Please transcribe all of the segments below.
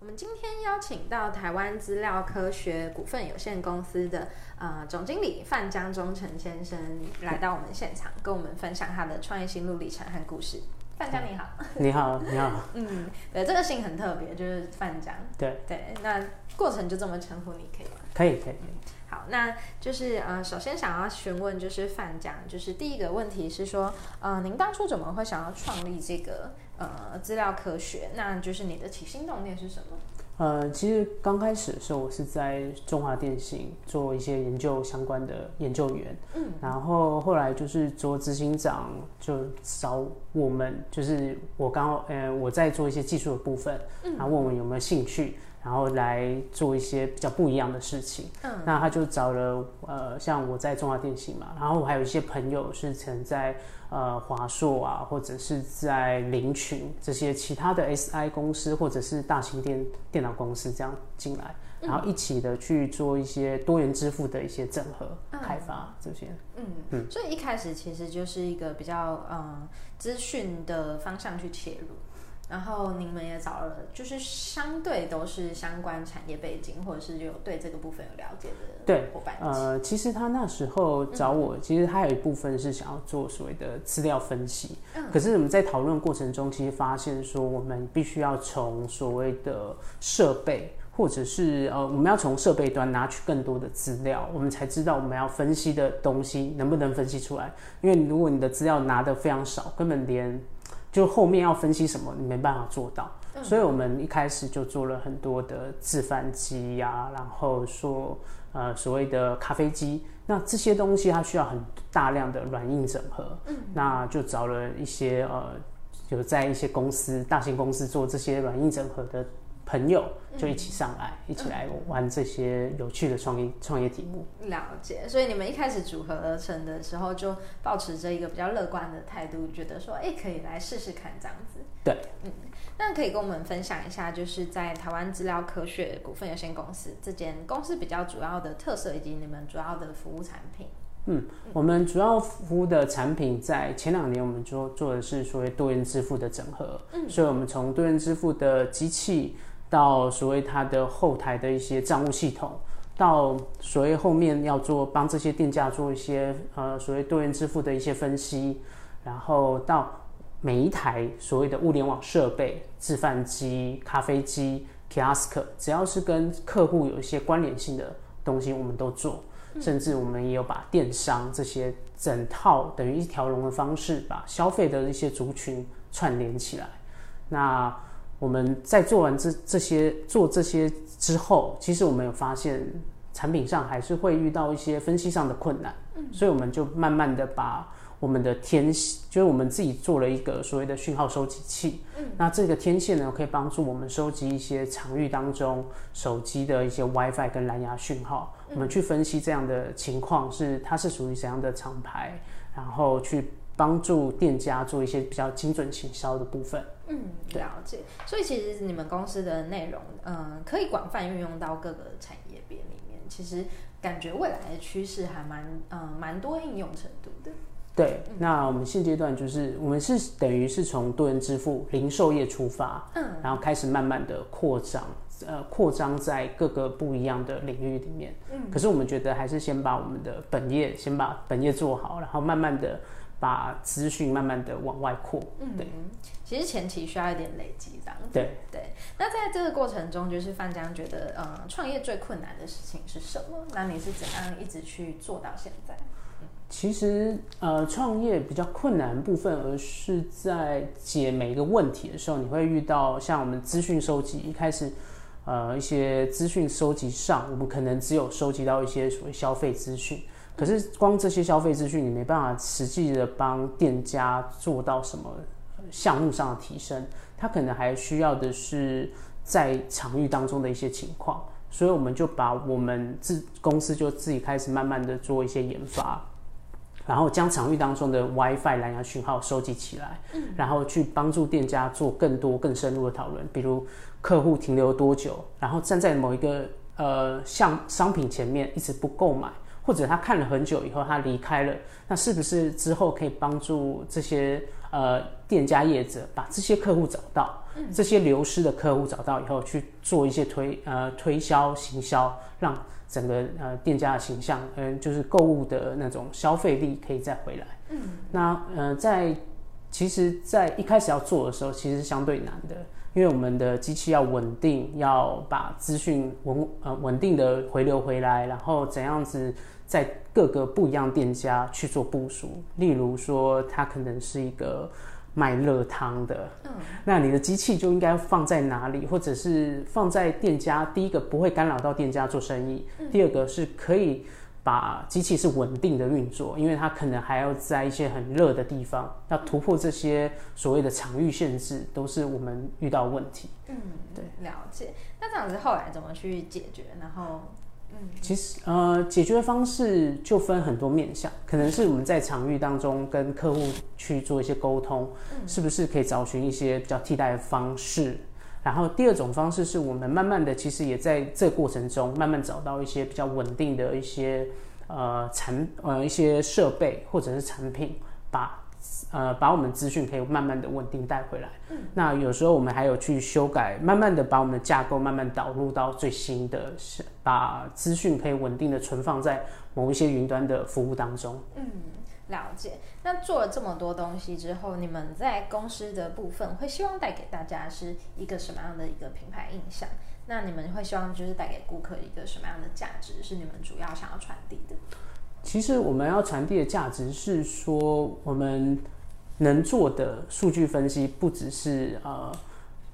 我们今天邀请到台湾资料科学股份有限公司的呃总经理范江忠诚先生来到我们现场，跟我们分享他的创业心路历程和故事。范江你好，你好，你好。嗯，对，这个姓很特别，就是范江。对对，那过程就这么称呼你可以吗？可以，可以，那就是呃，首先想要询问就是范讲，就是第一个问题是说，呃，您当初怎么会想要创立这个呃资料科学？那就是你的起心动念是什么？呃，其实刚开始的时候，我是在中华电信做一些研究相关的研究员，嗯，然后后来就是做执行长就找我们，就是我刚好呃我在做一些技术的部分，嗯，然后问我们有没有兴趣。然后来做一些比较不一样的事情。嗯，那他就找了呃，像我在中华电信嘛，然后我还有一些朋友是曾在呃华硕啊，或者是在林群这些其他的 SI 公司，或者是大型电电脑公司这样进来，然后一起的去做一些多元支付的一些整合、嗯、开发这些。嗯嗯，所以一开始其实就是一个比较嗯资讯的方向去切入。然后你们也找了，就是相对都是相关产业背景，或者是有对这个部分有了解的对伙伴。呃，其实他那时候找我，嗯、其实他有一部分是想要做所谓的资料分析。嗯。可是我们在讨论过程中，其实发现说，我们必须要从所谓的设备，或者是呃，我们要从设备端拿取更多的资料，我们才知道我们要分析的东西能不能分析出来。因为如果你的资料拿得非常少，根本连就后面要分析什么，你没办法做到，嗯、所以我们一开始就做了很多的自贩机呀，然后说呃所谓的咖啡机，那这些东西它需要很大量的软硬整合，嗯，那就找了一些呃有在一些公司大型公司做这些软硬整合的。朋友就一起上来，嗯、一起来玩这些有趣的创业创业题目。了解，所以你们一开始组合而成的时候，就保持着一个比较乐观的态度，觉得说，哎、欸，可以来试试看这样子。对，嗯，那可以跟我们分享一下，就是在台湾资料科学股份有限公司这间公司比较主要的特色，以及你们主要的服务产品。嗯，我们主要服务的产品在前两年，我们做做的是所谓多元支付的整合。嗯，所以我们从多元支付的机器。到所谓它的后台的一些账务系统，到所谓后面要做帮这些店家做一些呃所谓多元支付的一些分析，然后到每一台所谓的物联网设备、制饭机、咖啡机、kiosk，只要是跟客户有一些关联性的东西，我们都做，甚至我们也有把电商这些整套等于一条龙的方式，把消费的一些族群串联起来。那我们在做完这这些做这些之后，其实我们有发现产品上还是会遇到一些分析上的困难，嗯，所以我们就慢慢的把我们的天线，就是我们自己做了一个所谓的讯号收集器，嗯，那这个天线呢，可以帮助我们收集一些场域当中手机的一些 WiFi 跟蓝牙讯号，我们去分析这样的情况是它是属于怎样的厂牌，然后去。帮助店家做一些比较精准行销的部分。嗯，了解。所以其实你们公司的内容，嗯、呃，可以广泛运用到各个产业别里面。其实感觉未来的趋势还蛮，嗯、呃，蛮多应用程度的。对，嗯、那我们现阶段就是，我们是等于是从多元支付零售业出发，嗯，然后开始慢慢的扩张，呃，扩张在各个不一样的领域里面。嗯，可是我们觉得还是先把我们的本业先把本业做好，然后慢慢的。把资讯慢慢的往外扩，嗯，对，其实前期需要一点累积，这样子，对对。那在这个过程中，就是范江觉得，呃，创业最困难的事情是什么？那你是怎样一直去做到现在？其实，呃，创业比较困难部分，而是在解每一个问题的时候，你会遇到像我们资讯收集，一开始，呃，一些资讯收集上，我们可能只有收集到一些所谓消费资讯。可是光这些消费资讯，你没办法实际的帮店家做到什么项目上的提升，他可能还需要的是在场域当中的一些情况，所以我们就把我们自公司就自己开始慢慢的做一些研发，然后将场域当中的 WiFi 蓝牙讯号收集起来，然后去帮助店家做更多更深入的讨论，比如客户停留多久，然后站在某一个呃像商品前面一直不购买。或者他看了很久以后，他离开了，那是不是之后可以帮助这些呃店家业者把这些客户找到，这些流失的客户找到以后，去做一些推呃推销行销，让整个呃店家的形象，嗯、呃，就是购物的那种消费力可以再回来。嗯，那呃在其实，在一开始要做的时候，其实是相对难的，因为我们的机器要稳定，要把资讯稳呃稳定的回流回来，然后怎样子在各个不一样店家去做部署。例如说，它可能是一个卖热汤的，嗯，那你的机器就应该放在哪里，或者是放在店家，第一个不会干扰到店家做生意，第二个是可以。把机器是稳定的运作，因为它可能还要在一些很热的地方，那突破这些所谓的场域限制，都是我们遇到问题。嗯，对，了解。那这样子后来怎么去解决？然后，嗯，其实呃，解决的方式就分很多面向，可能是我们在场域当中跟客户去做一些沟通，嗯，是不是可以找寻一些比较替代的方式？然后第二种方式是我们慢慢的，其实也在这个过程中慢慢找到一些比较稳定的一些呃产呃一些设备或者是产品，把呃把我们资讯可以慢慢的稳定带回来。嗯。那有时候我们还有去修改，慢慢的把我们的架构慢慢导入到最新的，把资讯可以稳定的存放在某一些云端的服务当中。嗯。了解，那做了这么多东西之后，你们在公司的部分会希望带给大家是一个什么样的一个品牌印象？那你们会希望就是带给顾客一个什么样的价值？是你们主要想要传递的？其实我们要传递的价值是说，我们能做的数据分析不只是呃，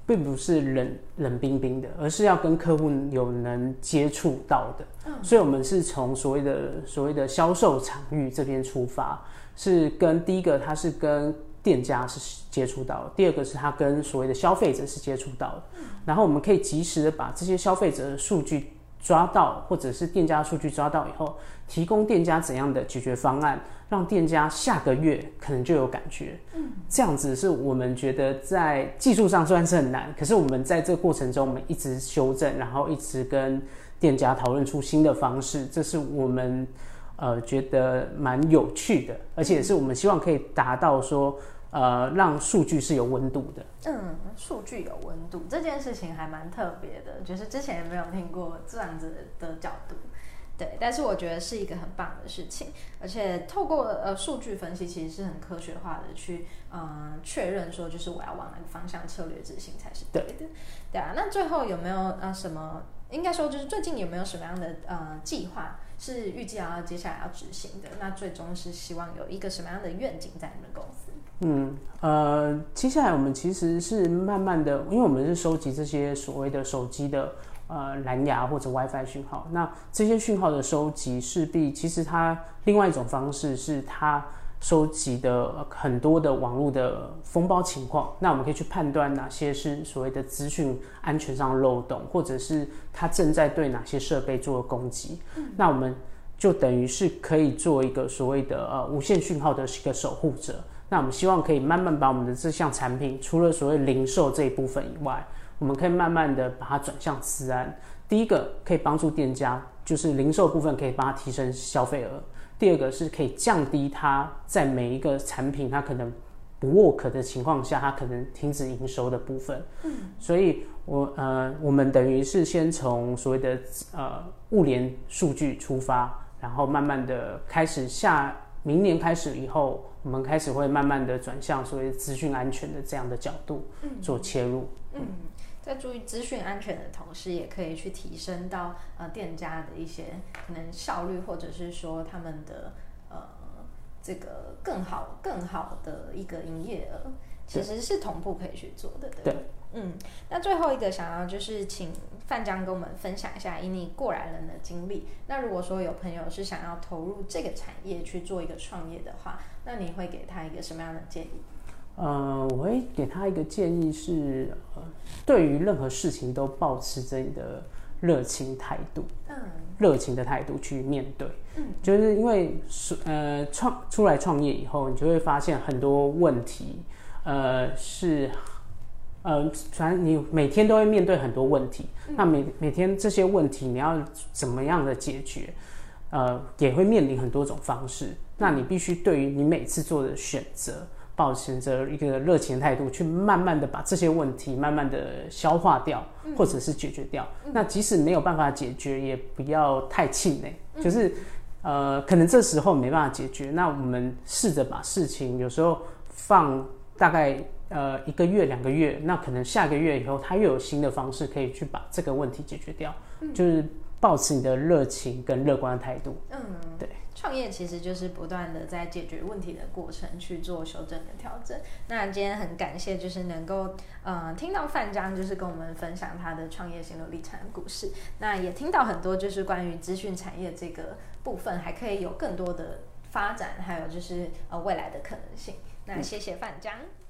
并不是冷冷冰冰的，而是要跟客户有能接触到的。所以，我们是从所谓的所谓的销售场域这边出发，是跟第一个，它是跟店家是接触到的；第二个是它跟所谓的消费者是接触到的。然后，我们可以及时的把这些消费者的数据抓到，或者是店家数据抓到以后，提供店家怎样的解决方案，让店家下个月可能就有感觉。嗯这样子是我们觉得在技术上虽然是很难，可是我们在这个过程中，我们一直修正，然后一直跟。店家讨论出新的方式，这是我们呃觉得蛮有趣的，而且也是我们希望可以达到说，呃，让数据是有温度的。嗯，数据有温度这件事情还蛮特别的，就是之前也没有听过这样子的角度。对，但是我觉得是一个很棒的事情，而且透过呃数据分析，其实是很科学化的去嗯确认说，就是我要往哪个方向策略执行才是对的。对，啊，那最后有没有呃什么？应该说，就是最近有没有什么样的呃计划是预计要接下来要执行的？那最终是希望有一个什么样的愿景在你们公司？嗯，呃，接下来我们其实是慢慢的，因为我们是收集这些所谓的手机的呃蓝牙或者 WiFi 讯号，那这些讯号的收集势必其实它另外一种方式是它。收集的很多的网络的风暴情况，那我们可以去判断哪些是所谓的资讯安全上的漏洞，或者是它正在对哪些设备做攻击。嗯，那我们就等于是可以做一个所谓的呃无线讯号的一个守护者。那我们希望可以慢慢把我们的这项产品，除了所谓零售这一部分以外，我们可以慢慢的把它转向慈安。第一个可以帮助店家，就是零售部分可以帮他提升消费额。第二个是可以降低他在每一个产品他可能不 work 的情况下，他可能停止营收的部分。嗯，所以我呃，我们等于是先从所谓的呃物联数据出发，然后慢慢的开始下明年开始以后，我们开始会慢慢的转向所谓资讯安全的这样的角度做切入。嗯。嗯在注意资讯安全的同时，也可以去提升到呃店家的一些可能效率，或者是说他们的呃这个更好更好的一个营业额，其实是同步可以去做的，对，对，嗯。那最后一个想要就是请范江跟我们分享一下以你过来人的经历。那如果说有朋友是想要投入这个产业去做一个创业的话，那你会给他一个什么样的建议？呃，我会给他一个建议是，呃，对于任何事情都保持着你的热情态度，嗯，热情的态度去面对，嗯，就是因为是呃创出来创业以后，你就会发现很多问题，呃是，呃反正你每天都会面对很多问题，嗯，那每每天这些问题你要怎么样的解决，呃也会面临很多种方式，那你必须对于你每次做的选择。保持着一个热情态度，去慢慢的把这些问题慢慢的消化掉，或者是解决掉。嗯、那即使没有办法解决，也不要太气馁，嗯、就是呃，可能这时候没办法解决，那我们试着把事情有时候放大概呃一个月两个月，那可能下个月以后，他又有新的方式可以去把这个问题解决掉，嗯、就是保持你的热情跟乐观的态度。嗯，对。创业其实就是不断的在解决问题的过程，去做修正跟调整。那今天很感谢，就是能够呃听到范姜就是跟我们分享他的创业心路历程的故事。那也听到很多就是关于资讯产业这个部分，还可以有更多的发展，还有就是呃未来的可能性。那谢谢范姜。嗯